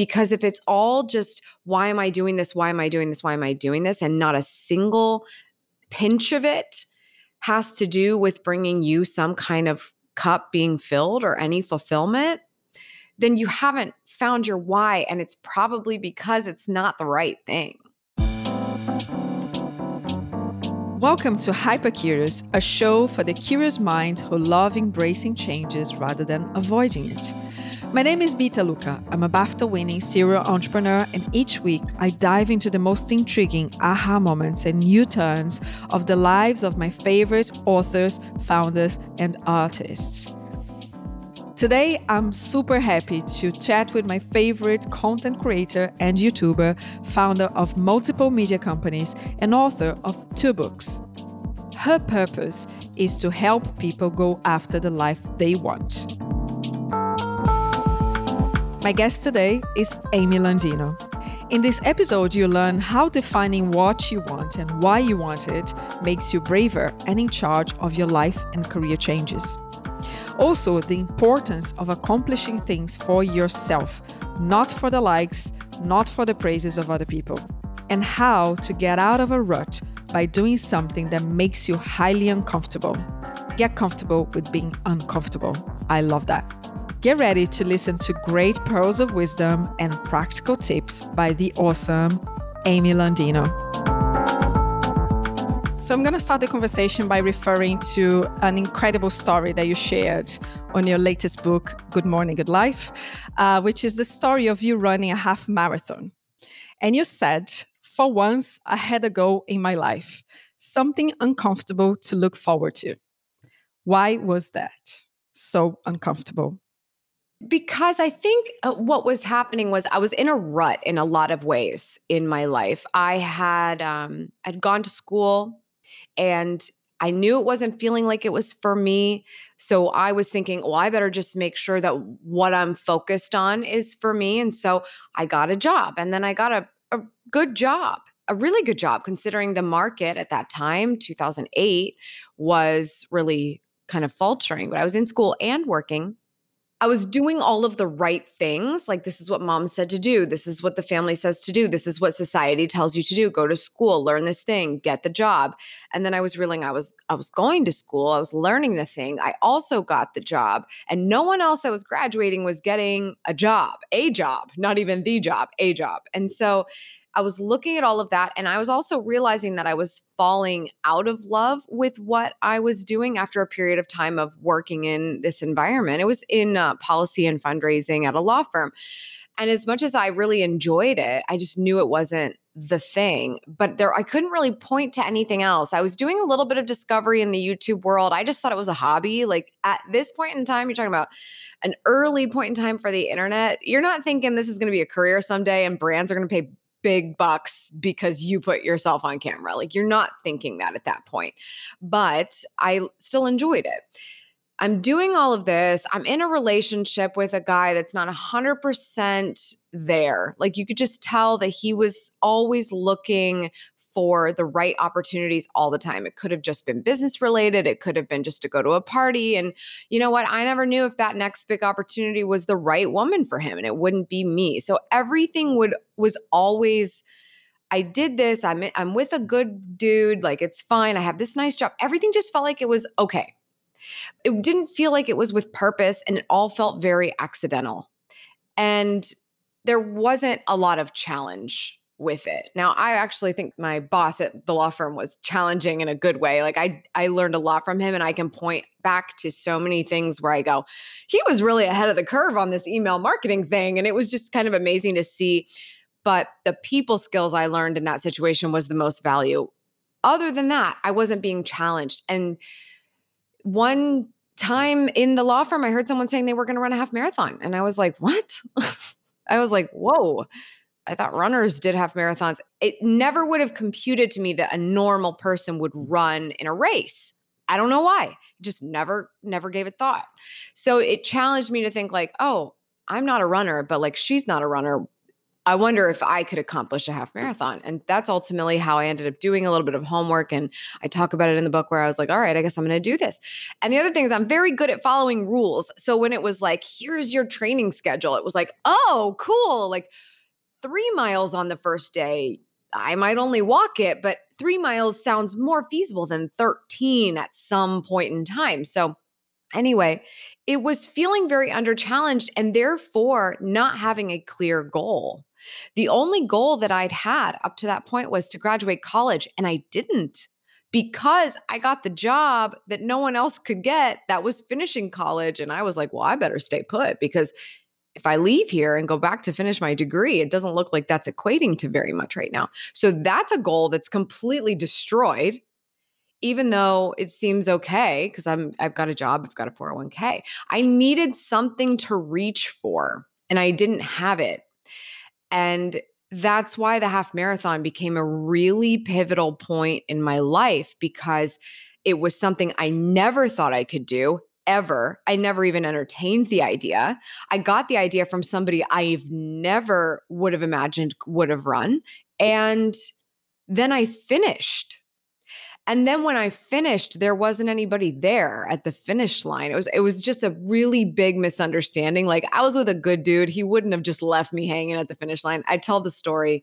Because if it's all just, why am I doing this? Why am I doing this? Why am I doing this? And not a single pinch of it has to do with bringing you some kind of cup being filled or any fulfillment, then you haven't found your why. And it's probably because it's not the right thing. Welcome to Hypercurious, a show for the curious mind who love embracing changes rather than avoiding it. My name is Bita Luca. I'm a BAFTA winning serial entrepreneur, and each week I dive into the most intriguing aha moments and new turns of the lives of my favorite authors, founders, and artists. Today, I'm super happy to chat with my favorite content creator and YouTuber, founder of multiple media companies, and author of two books. Her purpose is to help people go after the life they want. My guest today is Amy Landino. In this episode, you learn how defining what you want and why you want it makes you braver and in charge of your life and career changes. Also, the importance of accomplishing things for yourself, not for the likes, not for the praises of other people, and how to get out of a rut by doing something that makes you highly uncomfortable. Get comfortable with being uncomfortable. I love that. Get ready to listen to great pearls of wisdom and practical tips by the awesome Amy Landino. So, I'm going to start the conversation by referring to an incredible story that you shared on your latest book, Good Morning, Good Life, uh, which is the story of you running a half marathon. And you said, For once, I had a goal in my life, something uncomfortable to look forward to. Why was that so uncomfortable? Because I think uh, what was happening was I was in a rut in a lot of ways in my life. I had um I'd gone to school and I knew it wasn't feeling like it was for me. So I was thinking, well, I better just make sure that what I'm focused on is for me. And so I got a job and then I got a, a good job, a really good job, considering the market at that time, 2008, was really kind of faltering. But I was in school and working. I was doing all of the right things. Like, this is what mom said to do. This is what the family says to do. This is what society tells you to do. Go to school, learn this thing, get the job. And then I was realizing I was I was going to school. I was learning the thing. I also got the job. And no one else that was graduating was getting a job, a job, not even the job, a job. And so I was looking at all of that. And I was also realizing that I was falling out of love with what I was doing after a period of time of working in this environment. It was in uh, policy and fundraising at a law firm. And as much as I really enjoyed it, I just knew it wasn't the thing but there i couldn't really point to anything else i was doing a little bit of discovery in the youtube world i just thought it was a hobby like at this point in time you're talking about an early point in time for the internet you're not thinking this is going to be a career someday and brands are going to pay big bucks because you put yourself on camera. Like you're not thinking that at that point. But I still enjoyed it. I'm doing all of this. I'm in a relationship with a guy that's not 100% there. Like you could just tell that he was always looking for the right opportunities all the time. It could have just been business related, it could have been just to go to a party. And you know what? I never knew if that next big opportunity was the right woman for him and it wouldn't be me. So everything would was always I did this. I'm I'm with a good dude. Like it's fine. I have this nice job. Everything just felt like it was okay. It didn't feel like it was with purpose and it all felt very accidental. And there wasn't a lot of challenge with it. Now, I actually think my boss at the law firm was challenging in a good way. Like I I learned a lot from him and I can point back to so many things where I go, he was really ahead of the curve on this email marketing thing and it was just kind of amazing to see. But the people skills I learned in that situation was the most value. Other than that, I wasn't being challenged. And one time in the law firm, I heard someone saying they were going to run a half marathon. And I was like, what? I was like, whoa I thought runners did have marathons. It never would have computed to me that a normal person would mm. run in a race. I don't know why. Just never, never gave it thought. So it challenged me to think like, oh, I'm not a runner, but like she's not a runner. I wonder if I could accomplish a half marathon. And that's ultimately how I ended up doing a little bit of homework. And I talk about it in the book where I was like, all right, I guess I'm going to do this. And the other thing is, I'm very good at following rules. So when it was like, here's your training schedule, it was like, oh, cool. Like three miles on the first day, I might only walk it, but three miles sounds more feasible than 13 at some point in time. So Anyway, it was feeling very under challenged and therefore not having a clear goal. The only goal that I'd had up to that point was to graduate college, and I didn't because I got the job that no one else could get that was finishing college. And I was like, well, I better stay put because if I leave here and go back to finish my degree, it doesn't look like that's equating to very much right now. So that's a goal that's completely destroyed even though it seems okay because I'm I've got a job, I've got a 401k. I needed something to reach for and I didn't have it. And that's why the half marathon became a really pivotal point in my life because it was something I never thought I could do ever. I never even entertained the idea. I got the idea from somebody I've never would have imagined would have run. And then I finished and then when I finished, there wasn't anybody there at the finish line. It was it was just a really big misunderstanding. Like I was with a good dude. He wouldn't have just left me hanging at the finish line. I tell the story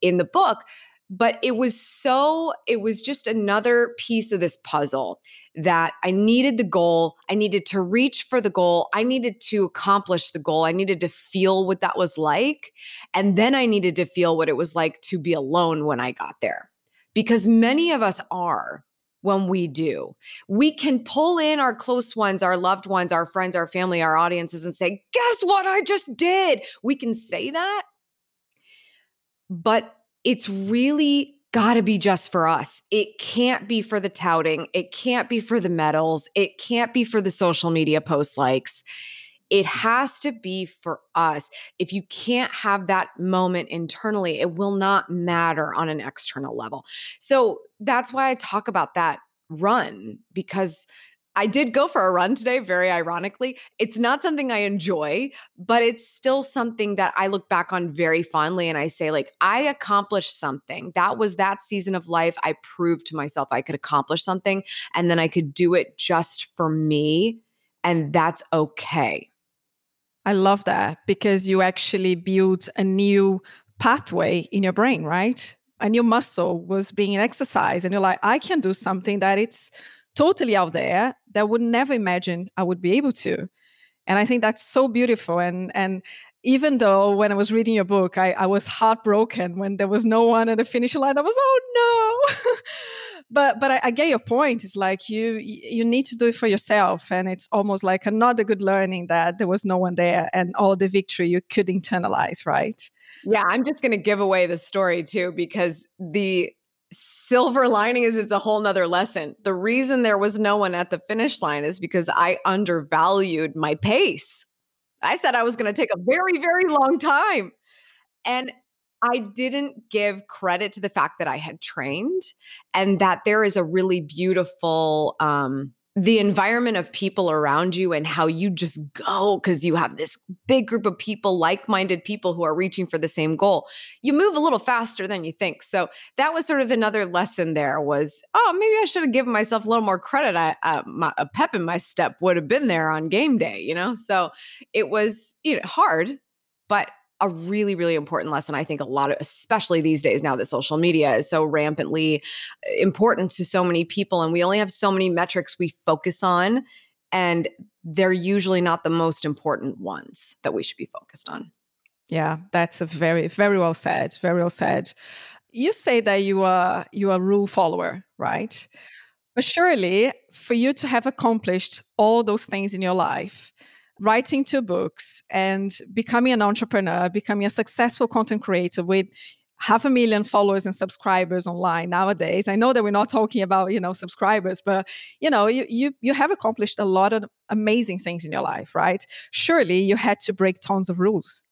in the book, but it was so it was just another piece of this puzzle that I needed the goal. I needed to reach for the goal. I needed to accomplish the goal. I needed to feel what that was like. And then I needed to feel what it was like to be alone when I got there because many of us are when we do. We can pull in our close ones, our loved ones, our friends, our family, our audiences, and say, Guess what I just did? We can say that, but it's really got to be just for us. It can't be for the touting. It can't be for the medals. It can't be for the social media post likes. It has to be for us. If you can't have that moment internally, it will not matter on an external level. So that's why I talk about that run because I did go for a run today, very ironically. It's not something I enjoy, but it's still something that I look back on very fondly and I say, like, I accomplished something. That was that season of life. I proved to myself I could accomplish something and then I could do it just for me. And that's okay. I love that because you actually built a new pathway in your brain, right? A new muscle was being exercised, and you're like, I can do something that it's totally out there that would never imagine I would be able to. And I think that's so beautiful. And and even though when I was reading your book, I, I was heartbroken when there was no one at the finish line. I was, oh no. but but I, I, get your point. It's like you you need to do it for yourself, and it's almost like another good learning that there was no one there, and all the victory you could internalize, right? Yeah, I'm just to give away the story too because the silver lining is it's a whole nother lesson. The reason there was no one at the finish line is because I undervalued my pace. I said I was going to take a very, very long time. And I didn't give credit to the fact that I had trained and that there is a really beautiful um the environment of people around you and how you just go because you have this big group of people, like minded people who are reaching for the same goal. You move a little faster than you think. So that was sort of another lesson there was, oh, maybe I should have given myself a little more credit. I, uh, my, a pep in my step would have been there on game day, you know? So it was you know, hard, but a really really important lesson i think a lot of especially these days now that social media is so rampantly uh, important to so many people and we only have so many metrics we focus on and they're usually not the most important ones that we should be focused on. Yeah that's a very very well said very well said. You say that you are you are a rule follower right? But surely for you to have accomplished all those things in your life writing two books and becoming an entrepreneur, becoming a successful content creator with half a million followers and subscribers online nowadays. I know that we're not talking about, you know, subscribers, but you know, you you you have accomplished a lot of amazing things in your life, right? Surely you had to break tons of rules.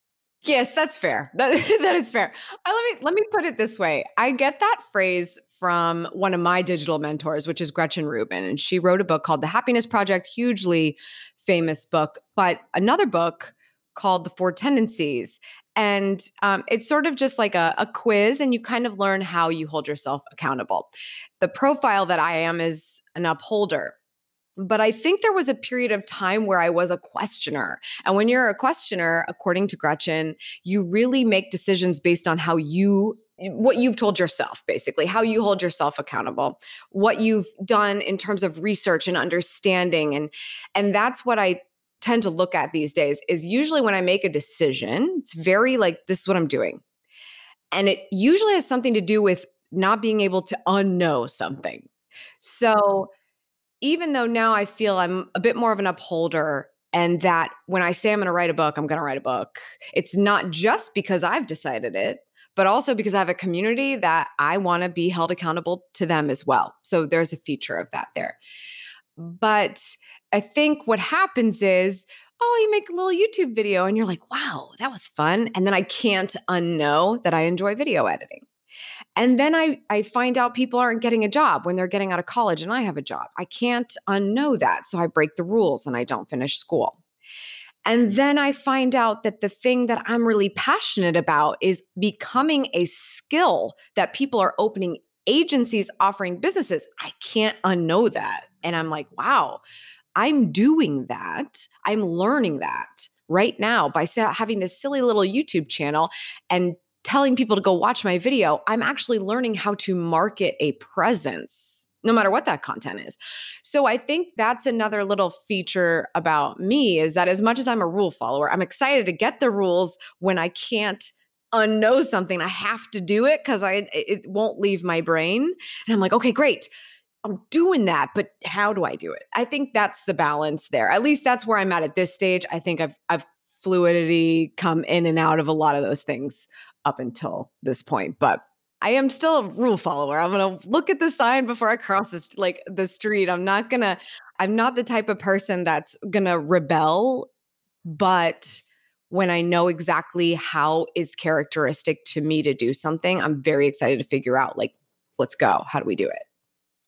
Yes, that's fair. That, that is fair. Let me let me put it this way. I get that phrase from one of my digital mentors, which is Gretchen Rubin, and she wrote a book called The Happiness Project, hugely famous book, but another book called The Four Tendencies. And um, it's sort of just like a, a quiz, and you kind of learn how you hold yourself accountable. The profile that I am is an upholder. But I think there was a period of time where I was a questioner. And when you're a questioner, according to Gretchen, you really make decisions based on how you what you've told yourself basically how you hold yourself accountable what you've done in terms of research and understanding and and that's what i tend to look at these days is usually when i make a decision it's very like this is what i'm doing. And it usually has something to do with not being able to unknow something. So even though now i feel i'm a bit more of an upholder and that when i say i'm going to write a book i'm going to write a book. It's not just because i've decided it but also because I have a community that I want to be held accountable to them as well. So there's a feature of that there. But I think what happens is, oh, you make a little YouTube video and you're like, wow, that was fun. And then I can't unknow that I enjoy video editing. And then I, I find out people aren't getting a job when they're getting out of college and I have a job. I can't unknow that. So I break the rules and I don't finish school. And then I find out that the thing that I'm really passionate about is becoming a skill that people are opening agencies offering businesses. I can't unknow that. And I'm like, wow, I'm doing that. I'm learning that right now by having this silly little YouTube channel and telling people to go watch my video. I'm actually learning how to market a presence no matter what that content is. So I think that's another little feature about me is that as much as I'm a rule follower, I'm excited to get the rules when I can't unknow something. I have to do it because I it won't leave my brain. And I'm like, okay, great. I'm doing that, but how do I do it? I think that's the balance there. At least that's where I'm at at this stage. I think I've I've fluidity come in and out of a lot of those things up until this point. But I am still a rule follower. I'm gonna look at the sign before I cross this like the street. I'm not gonna. I'm not the type of person that's gonna rebel, but when I know exactly how is characteristic to me to do something, I'm very excited to figure out like, let's go. How do we do it?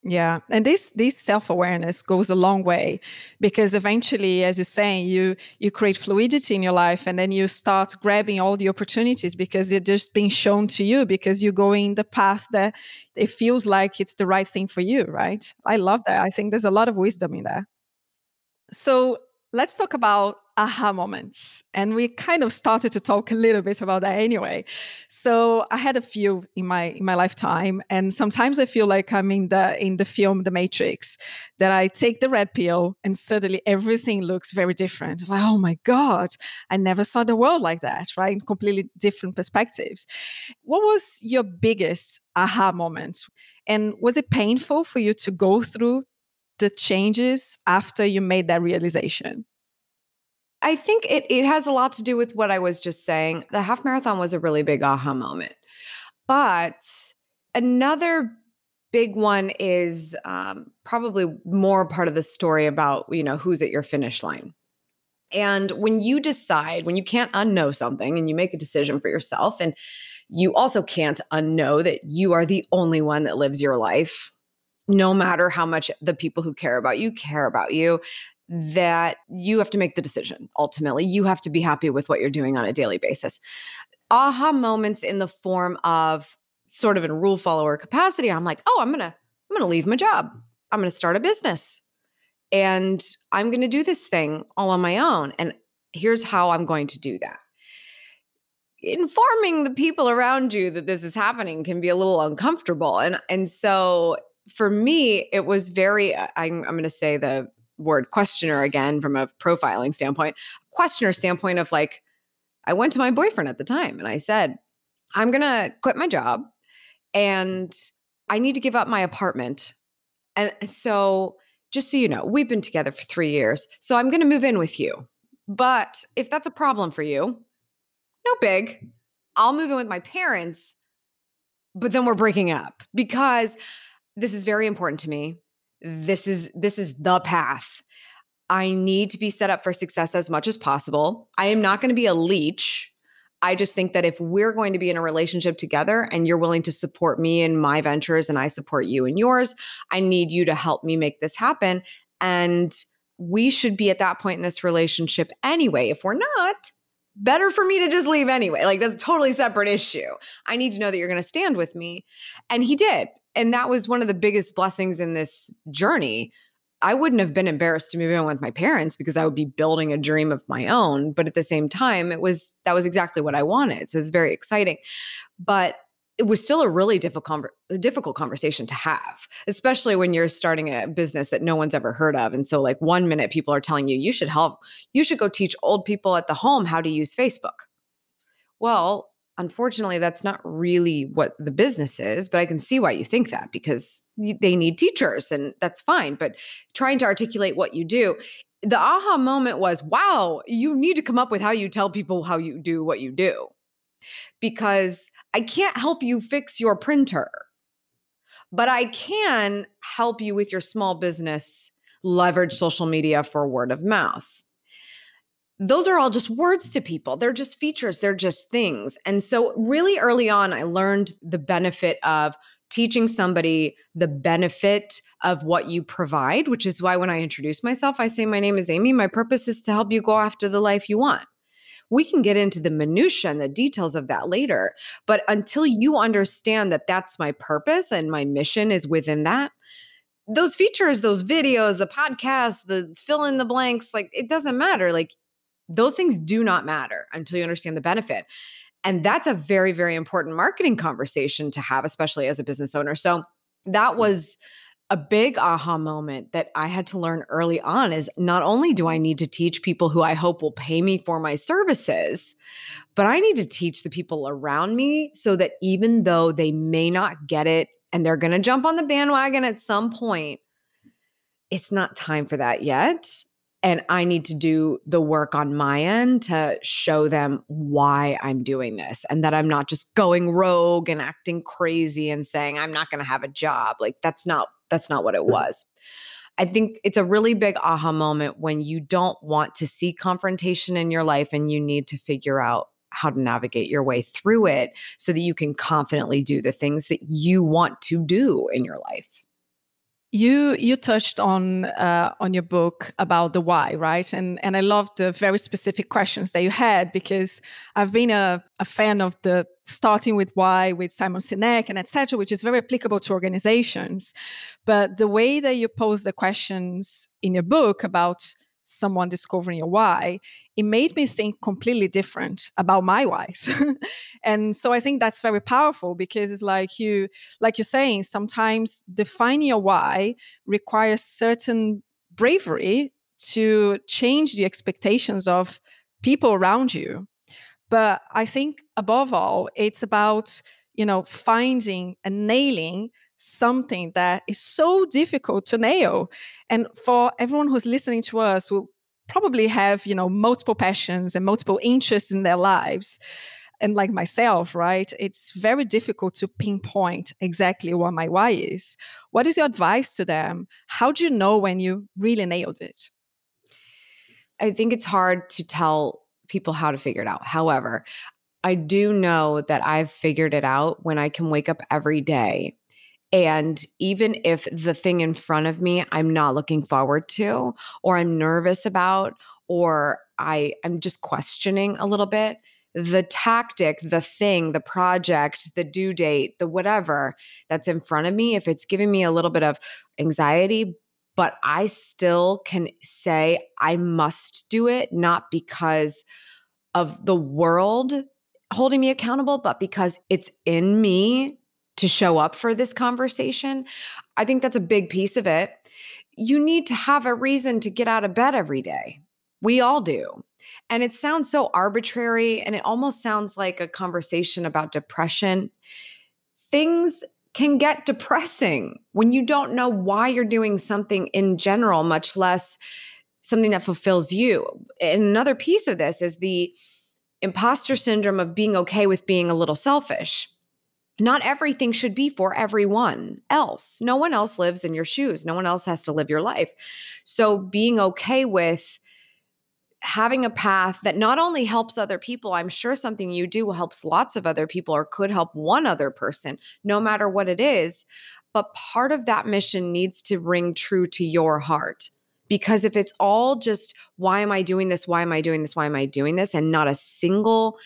Yeah, and this this self awareness goes a long way because eventually, as you're saying, you you create fluidity in your life, and then you start grabbing all the opportunities because they're just being shown to you because you're going the path that it feels like it's the right thing for you. Right? I love that. I think there's a lot of wisdom in there. So let's talk about aha moments. And we kind of started to talk a little bit about that anyway. So I had a few in my in my lifetime. And sometimes I feel like I'm in the in the film The Matrix, that I take the red pill and suddenly everything looks very different. It's like, oh my God, I never saw the world like that, right? Completely different perspectives. What was your biggest aha moment? And was it painful for you to go through the changes after you made that realization? I think it, it has a lot to do with what I was just saying. The half marathon was a really big aha moment. But another big one is um, probably more part of the story about, you know, who's at your finish line. And when you decide, when you can't unknow something and you make a decision for yourself, and you also can't unknow that you are the only one that lives your life, no matter how much the people who care about you care about you, that you have to make the decision. Ultimately, you have to be happy with what you're doing on a daily basis. Aha moments in the form of sort of in rule follower capacity, I'm like, oh, I'm gonna, I'm gonna leave my job. I'm gonna start a business. And I'm gonna do this thing all on my own. And here's how I'm going to do that informing the people around you that this is happening can be a little uncomfortable and and so for me, it was very, uh, I'm, I'm going to say the word questioner again from a profiling standpoint, questioner standpoint of like, I went to my boyfriend at the time and I said, I'm going to quit my job and I need to give up my apartment. And so, just so you know, we've been together for three years. So I'm going to move in with you. But if that's a problem for you, no big. I'll move in with my parents, but then we're breaking up because this is very important to me. This is this is the path. I need to be set up for success as much as possible. I am not going to be a leech. I just think that if we're going to be in a relationship together and you're willing to support me in my ventures and I support you in yours, I need you to help me make this happen. And we should be at that point in this relationship anyway. If we're not, better for me to just leave anyway. Like that's a totally separate issue. I need to know that you're going to stand with me. And he did. And that was one of the biggest blessings in this journey. I wouldn't have been embarrassed to move in with my parents because I would be building a dream of my own. But at the same time, it was that was exactly what I wanted. So it was very exciting. But it was still a really difficult difficult conversation to have especially when you're starting a business that no one's ever heard of and so like one minute people are telling you you should help you should go teach old people at the home how to use facebook well unfortunately that's not really what the business is but i can see why you think that because they need teachers and that's fine but trying to articulate what you do the aha moment was wow you need to come up with how you tell people how you do what you do because I can't help you fix your printer, but I can help you with your small business leverage social media for word of mouth. Those are all just words to people. They're just features, they're just things. And so, really early on, I learned the benefit of teaching somebody the benefit of what you provide, which is why when I introduce myself, I say, My name is Amy. My purpose is to help you go after the life you want. We can get into the minutia and the details of that later. But until you understand that that's my purpose and my mission is within that, those features, those videos, the podcast, the fill in the blanks, like it doesn't matter. Like those things do not matter until you understand the benefit. And that's a very, very important marketing conversation to have, especially as a business owner. So that mm. was a big aha moment that I had to learn early on is not only do I need to teach people who I hope will pay me for my services, but I need to teach the people around me so that even though they may not get it and they're going to jump on the bandwagon at some point, it's not time for that yet. And I need to do the work on my end to show them why I'm doing this and that I'm not just going rogue and acting crazy and saying, I'm not going to have a job. Like, that's not that's not what it mm-hmm. was. I think it's a really big aha moment when you don't want to see confrontation in your life and you need to figure out how to navigate your way through it so that you can confidently do the things that you want to do in your life you you touched on uh, on your book about the why right? And and i love the very specific questions that you had because i've been a, a fan of the starting with why with simon sinek and etc which is very applicable to organizations. But the way that you pose the questions in your book about someone discovering your why, it made me think completely different about my whys. and so I think that's very powerful because it's like you, like you're saying, sometimes defining your why requires certain bravery to change the expectations of people around you. But I think above all, it's about, you know, finding and nailing something that is so difficult to nail. And for everyone who's listening to us who probably have, you know, multiple passions and multiple interests in their lives, and like myself, right? It's very difficult to pinpoint exactly what my why is. What is your advice to them? How do you know when you really nailed it? I think it's hard to tell people how to figure it out. However, I do know that I've figured it out when I can wake up every day and even if the thing in front of me I'm not looking forward to, or I'm nervous about, or I am just questioning a little bit, the tactic, the thing, the project, the due date, the whatever that's in front of me, if it's giving me a little bit of anxiety, but I still can say I must do it, not because of the world holding me accountable, but because it's in me to show up for this conversation. I think that's a big piece of it. You need to have a reason to get out of bed every day. We all do. And it sounds so arbitrary and it almost sounds like a conversation about depression. Things can get depressing when you don't know why you're doing something in general, much less something that fulfills you. And another piece of this is the imposter syndrome of being okay with being a little selfish not everything should be for everyone else. No one else lives in your shoes. No one else has to live your life. So being okay with having a path that not only helps other people, I'm sure something you do helps lots of other people or could help one other person, no matter what it is. But part of that mission needs to ring true to your heart Because if it's all just, why am I doing this? Why am I doing this? Why am I doing this? And not a single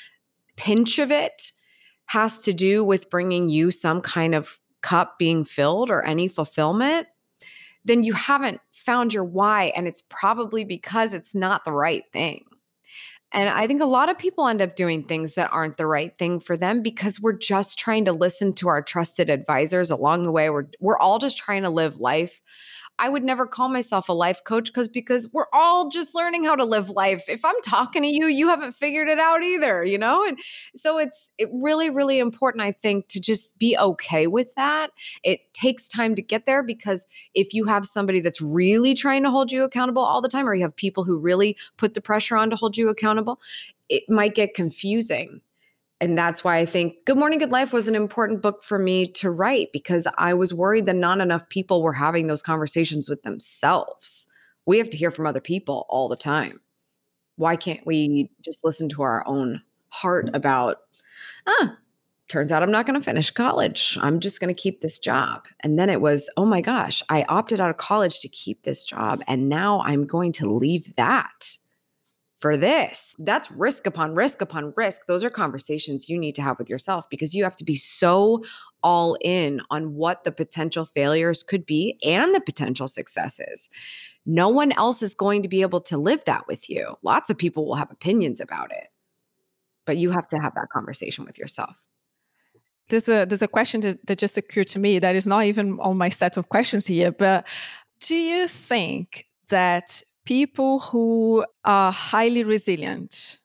pinch of it has to do with bringing you some kind of cup being filled or any fulfillment, then you haven't found your why. And it's probably because it's not the right thing. And I think a lot of people end up doing things that aren't the right thing for them because we're just trying to listen to our trusted advisors along the way. We're we're all just trying to live life I would never call myself a life coach because because we're all just learning how to live life. If I'm talking to you, you haven't figured it out either, you know? And so it's it really really important I think to just be okay with that. It takes time to get there because if you have somebody that's really trying to hold you accountable all the time or you have people who really put the pressure on to hold you accountable, it might get confusing and that's why I think Good Morning Good Life was an important book for me to write because I was worried that not enough people were having those conversations with themselves. We have to hear from other people all the time. Why can't we just listen to our own heart about, ah, turns out I'm not going to finish college. I'm just going to keep this job. And then it was, oh my gosh, I opted out of college to keep this job. And now I'm going to leave that for this. That's risk upon risk upon risk. Those are conversations you need to have with yourself because you have to be so all in on what the potential failures could be and the potential successes. No one else is going to be able to live that with you. Lots of people will have opinions about it, but you have to have that conversation with yourself. There's a there's a question that, that just occurred to me that is not even on my set of questions here, but do you think that people who are highly resilient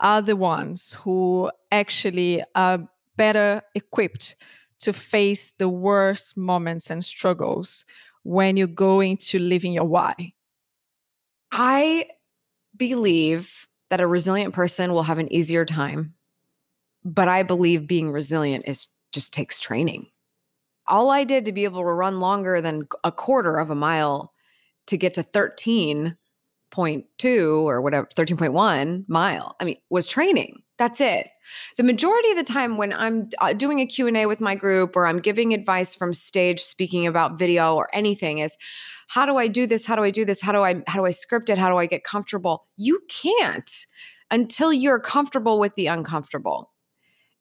are the ones who actually are better equipped to face the worst moments and struggles when you're go into living your why? I believe that a resilient person will have an easier time, but I believe being resilient is just takes training. All I did to be able to run longer than a quarter of a mile to get to 13.2 or whatever 13.1 mile i mean was training. That's it. The majority of the time when i'm uh, doing a q&a with my group or i'm giving advice from stage speaking about video or anything is how do i do this? How do i do this? How do i how do i script it? How do i get comfortable? You can't until you're comfortable with the uncomfortable.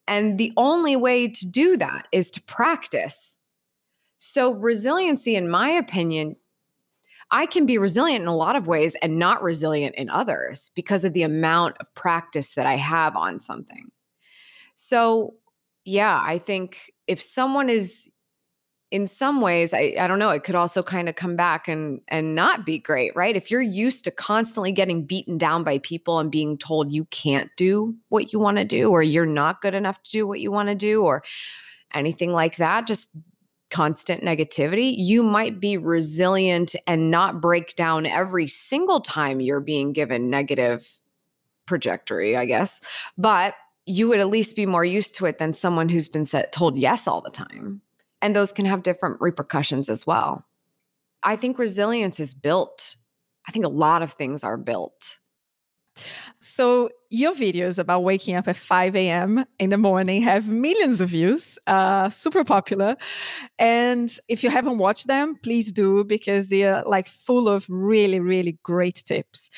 And the only way to do that is to practice. So resiliency in my opinion I can be resilient in a lot of ways and not resilient in others because of the amount of practice that I have on something. So, yeah, I think if someone is in some ways I, I don't know it could also kind of come back and and not be great right if you're used to constantly getting beaten down by people and being told you can't do what you want to do or you're not good enough to do what you want to do or anything like that just constant negativity, you might be resilient and not break down every single time you're being given negative trajectory, I guess. But you would at least be more used to it than someone who's been set, told yes all the time. And those can have different repercussions as well. I think resilience is built. I think a lot of things are built. So your videos about waking up at 5 a.m. in the morning have millions of views, uh, super popular. And if you haven't watched them, please do because they are like full of really, really great tips.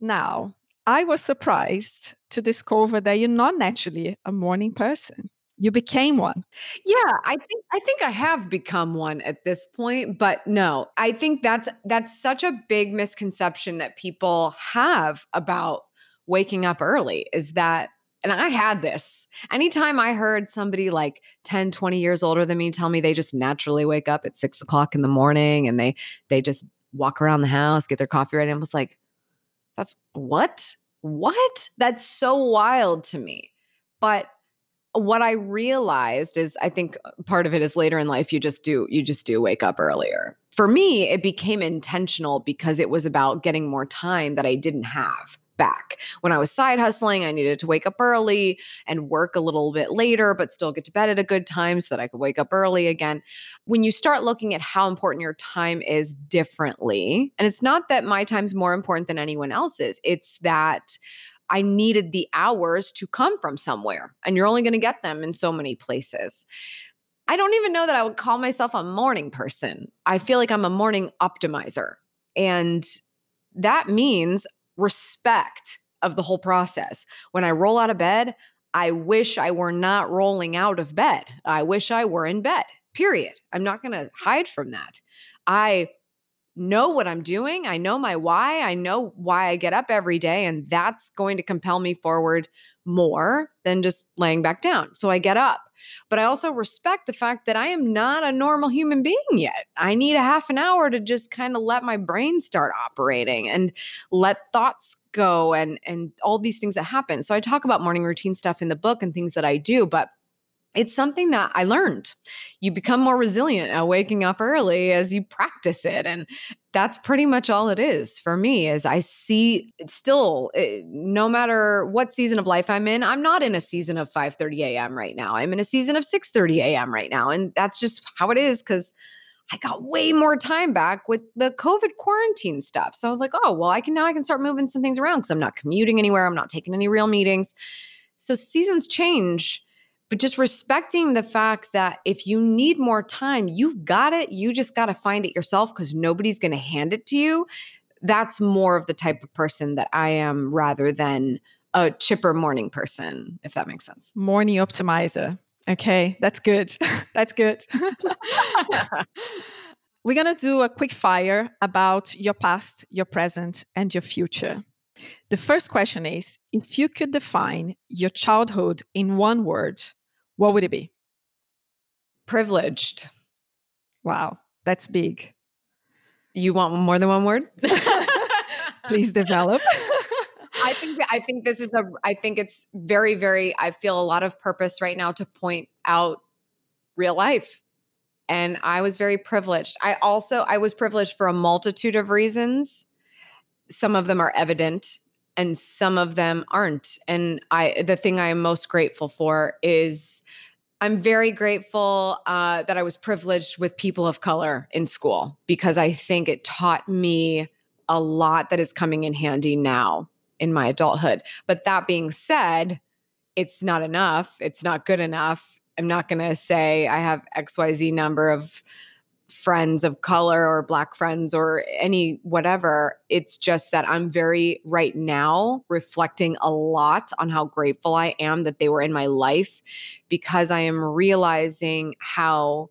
Now, I was surprised to discover that you're not naturally a morning person you became one yeah i think i think i have become one at this point but no i think that's that's such a big misconception that people have about waking up early is that and I had this. Anytime I heard somebody like 10, 20 years older than me tell me they just naturally wake up at six o'clock in the morning and they they just walk around the house, get their coffee ready. I was like, that's what? What? That's so wild to me. But what I realized is I think uh, part of it is later in life you just do you just do wake up earlier. For me, it became intentional because it was about getting more time that I didn't have back. When I was side hustling, I needed to wake up early and work a little bit later, but still get to bed at a good time so that I could wake up early again. When you start looking at how important your time is differently, and it's not that my time's more important than anyone else's, it's that I needed the hours to come from somewhere, and you're only going to get them in so many places. I don't even know that I would call myself a morning person. I feel like I'm a morning optimizer. And that means respect of the whole process. When I roll out of bed, I wish I were not rolling out of bed. I wish I were in bed, period. I'm not going to hide from that. I know what I'm doing. I know my why. I know why I get up every day. And that's going to compel me forward more than just laying back down. So I get up. But I also respect the fact that I am not a normal human being yet. I need a half an hour to just kind of let my brain start operating and let thoughts go and and all these things that happen. So I talk about morning routine stuff in the book and things that I do, but it's something that I learned. You become more resilient at waking up early as you practice it. And that's pretty much all it is for me is I see still eh, no matter what season of life I'm in, I'm not in a season of 5:30 a.m. right now. I'm in a season of 6:30 a.m. right now. And that's just how it is because I got way more time back with the COVID quarantine stuff. So I was like, oh, well, I can now I can start moving some things around because I'm not commuting anywhere. I'm not taking any real meetings. So seasons change but just respecting the fact that if you need more time, you've got it. You just got to find it yourself because nobody's going to hand it to you. That's more of the type of person that I am rather than a chipper morning person, if that makes sense. Morning optimizer. Okay, that's good. that's good. We're going to do a quick fire about your past, your present, and your future. The first question is if you could define your childhood in one word, what would it be? Privileged. Wow, that's big. You want more than one word? Please develop. I think that, I think this is a I think it's very very I feel a lot of purpose right now to point out real life. And I was very privileged. I also I was privileged for a multitude of reasons. Some of them are evident and some of them aren't and i the thing i am most grateful for is i'm very grateful uh, that i was privileged with people of color in school because i think it taught me a lot that is coming in handy now in my adulthood. But that being said it's not enough it's not good enough. I'm not going to say i have xyz number of friends of color or black friends or any whatever it's just that i'm very right now reflecting a lot on how grateful i am that they were in my life because i am realizing how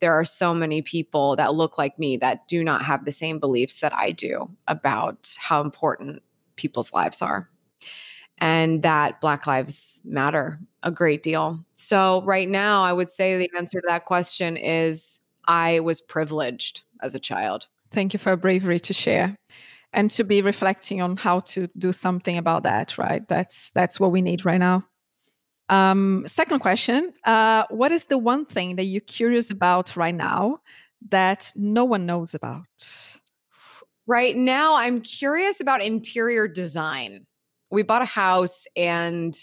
there are so many people that look like me that do not have the same beliefs that i do about how important people's lives are. And that black lives matter a great deal. So right now i would say the answer to that question is I was privileged as a child. Thank you for bravery to share and to be reflecting on how to do something about that, right? That's that's what we need right now. Um, second question uh, What is the one thing that you're curious about right now that no one knows about? Right now, I'm curious about interior design. We bought a house and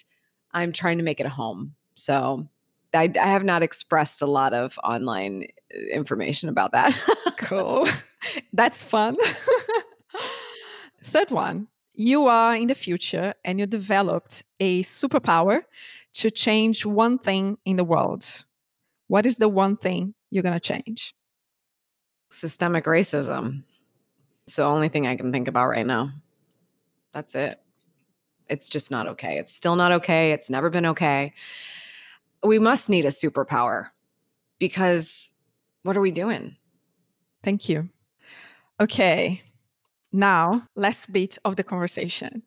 I'm trying to make it a home. So I, I have not expressed a lot of online uh, information about that. cool. That's fun. Third one, you are in the future and you developed a superpower to change one thing in the world. What is the one thing you're going to change? Systemic racism. It's the only thing I can think about right now. That's it. It's just not okay. It's still not okay. It's never been okay we must need a superpower because what are we doing? Thank you. Okay, now last bit of the conversation.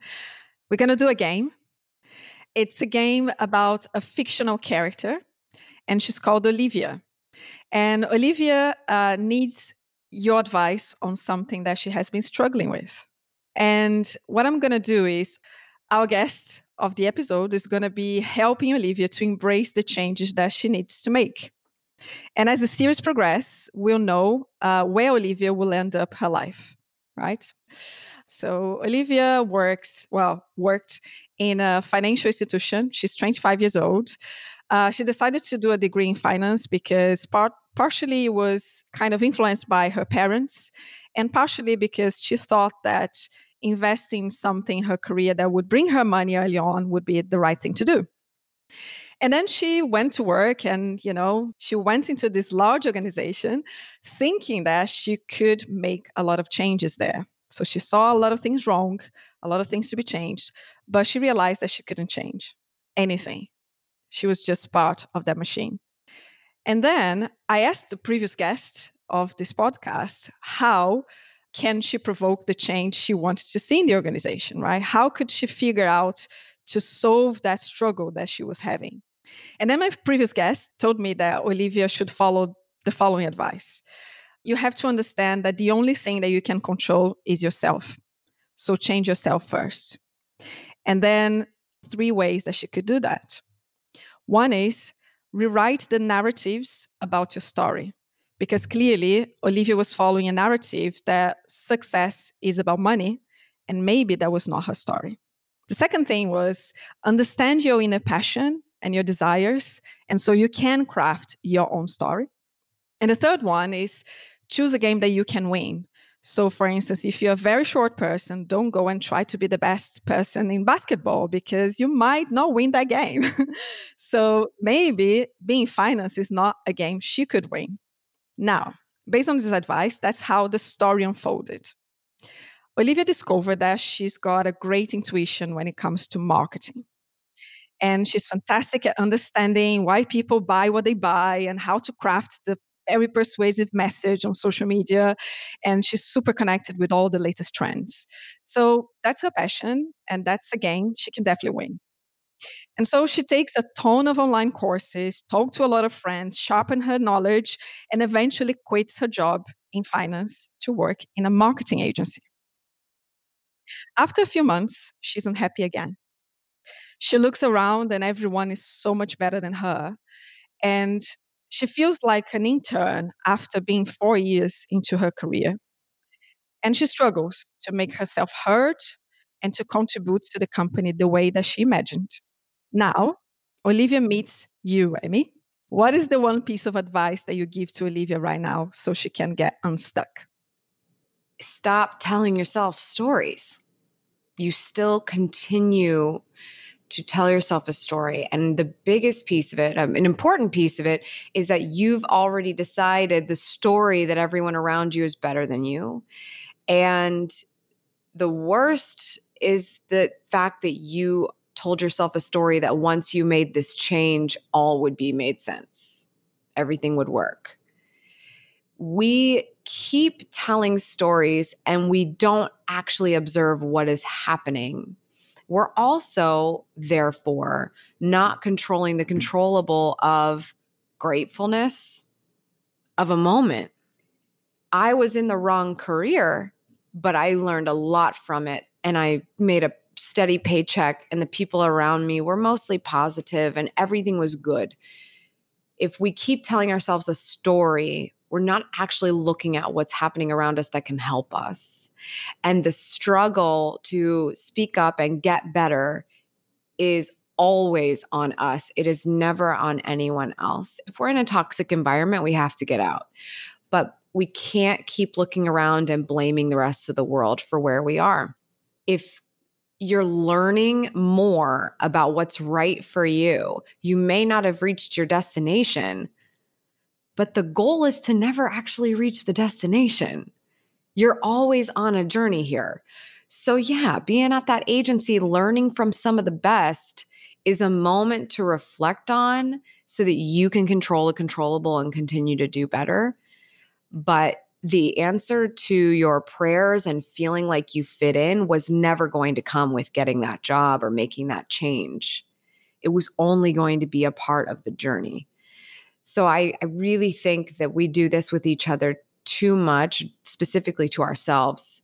We're going to do a game. It's a game about a fictional character, and she's called Olivia. And Olivia uh, needs your advice on something that she has been struggling with. And what I'm going to do is, our guest of the episode is going to be helping Olivia to embrace the changes that she needs to make. And as the series progresses, we'll know uh, where Olivia will end up her life, right? So Olivia works, well, worked in a financial institution. She's 25 years old. Uh, she decided to do a degree in finance because part, partially was kind of influenced by her parents and partially because she thought that investing something in her career that would bring her money early on would be the right thing to do. And then she went to work and, you know, she went into this large organization thinking that she could make a lot of changes there. So she saw a lot of things wrong, a lot of things to be changed, but she realized that she couldn't change anything. She was just part of that machine. And then I asked the previous guest of this podcast how can she provoke the change she wanted to see in the organization, right? How could she figure out to solve that struggle that she was having? And then my previous guest told me that Olivia should follow the following advice. You have to understand that the only thing that you can control is yourself. So change yourself first. And then three ways that she could do that. One is rewrite the narratives about your story because clearly Olivia was following a narrative that success is about money, and maybe that was not her story. The second thing was understand your inner passion and your desires, and so you can craft your own story. And the third one is choose a game that you can win. So, for instance, if you're a very short person, don't go and try to be the best person in basketball because you might not win that game. so, maybe being finance is not a game she could win. Now, based on this advice, that's how the story unfolded. Olivia discovered that she's got a great intuition when it comes to marketing. And she's fantastic at understanding why people buy what they buy and how to craft the very persuasive message on social media. And she's super connected with all the latest trends. So that's her passion. And that's a game she can definitely win. And so she takes a ton of online courses, talks to a lot of friends, sharpen her knowledge, and eventually quits her job in finance to work in a marketing agency. After a few months, she's unhappy again. She looks around and everyone is so much better than her. And she feels like an intern after being four years into her career. And she struggles to make herself heard and to contribute to the company the way that she imagined. Now, Olivia meets you, Amy. What is the one piece of advice that you give to Olivia right now so she can get unstuck? Stop telling yourself stories. You still continue to tell yourself a story. And the biggest piece of it, um, an important piece of it, is that you've already decided the story that everyone around you is better than you. And the worst is the fact that you told yourself a story that once you made this change, all would be made sense, everything would work. We keep telling stories and we don't actually observe what is happening. We're also, therefore, not controlling the mm-hmm. controllable of gratefulness of a moment. I was in the wrong career, but I learned a lot from it and I made a steady paycheck and the people around me were mostly positive and everything was good. If we keep telling ourselves a story, we're not actually looking at what's happening around us that can help us. And the struggle to speak up and get better is always on us. It is never on anyone else. If we're in a toxic environment, we have to get out. But we can't keep looking around and blaming the rest of the world for where we are. If you're learning more about what's right for you. You may not have reached your destination, but the goal is to never actually reach the destination. You're always on a journey here. So, yeah, being at that agency, learning from some of the best is a moment to reflect on so that you can control the controllable and continue to do better. But the answer to your prayers and feeling like you fit in was never going to come with getting that job or making that change. It was only going to be a part of the journey. So I, I really think that we do this with each other too much, specifically to ourselves.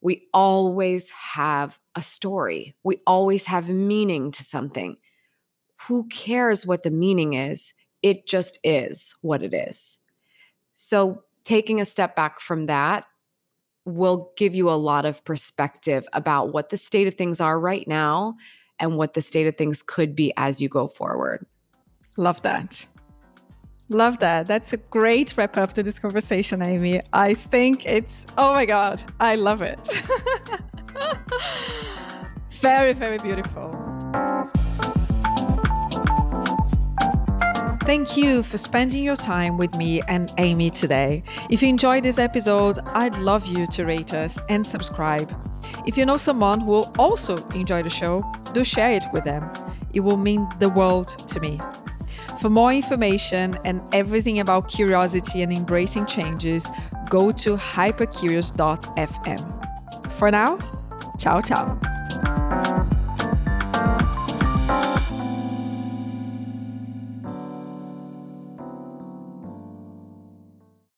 We always have a story, we always have meaning to something. Who cares what the meaning is? It just is what it is. So taking a step back from that will give you a lot of perspective about what the state of things are right now and what the state of things could be as you go forward. Love that. Love that. That's a great wrap up to this conversation, Amy. I think it's, oh my God, I love it. very, very beautiful. Thank you for spending your time with me and Amy today. If you enjoyed this episode, I'd love you to rate us and subscribe. If you know someone who will also enjoy the show, do share it with them. It will mean the world to me. For more information and everything about curiosity and embracing changes, go to hypercurious.fm. For now, ciao ciao.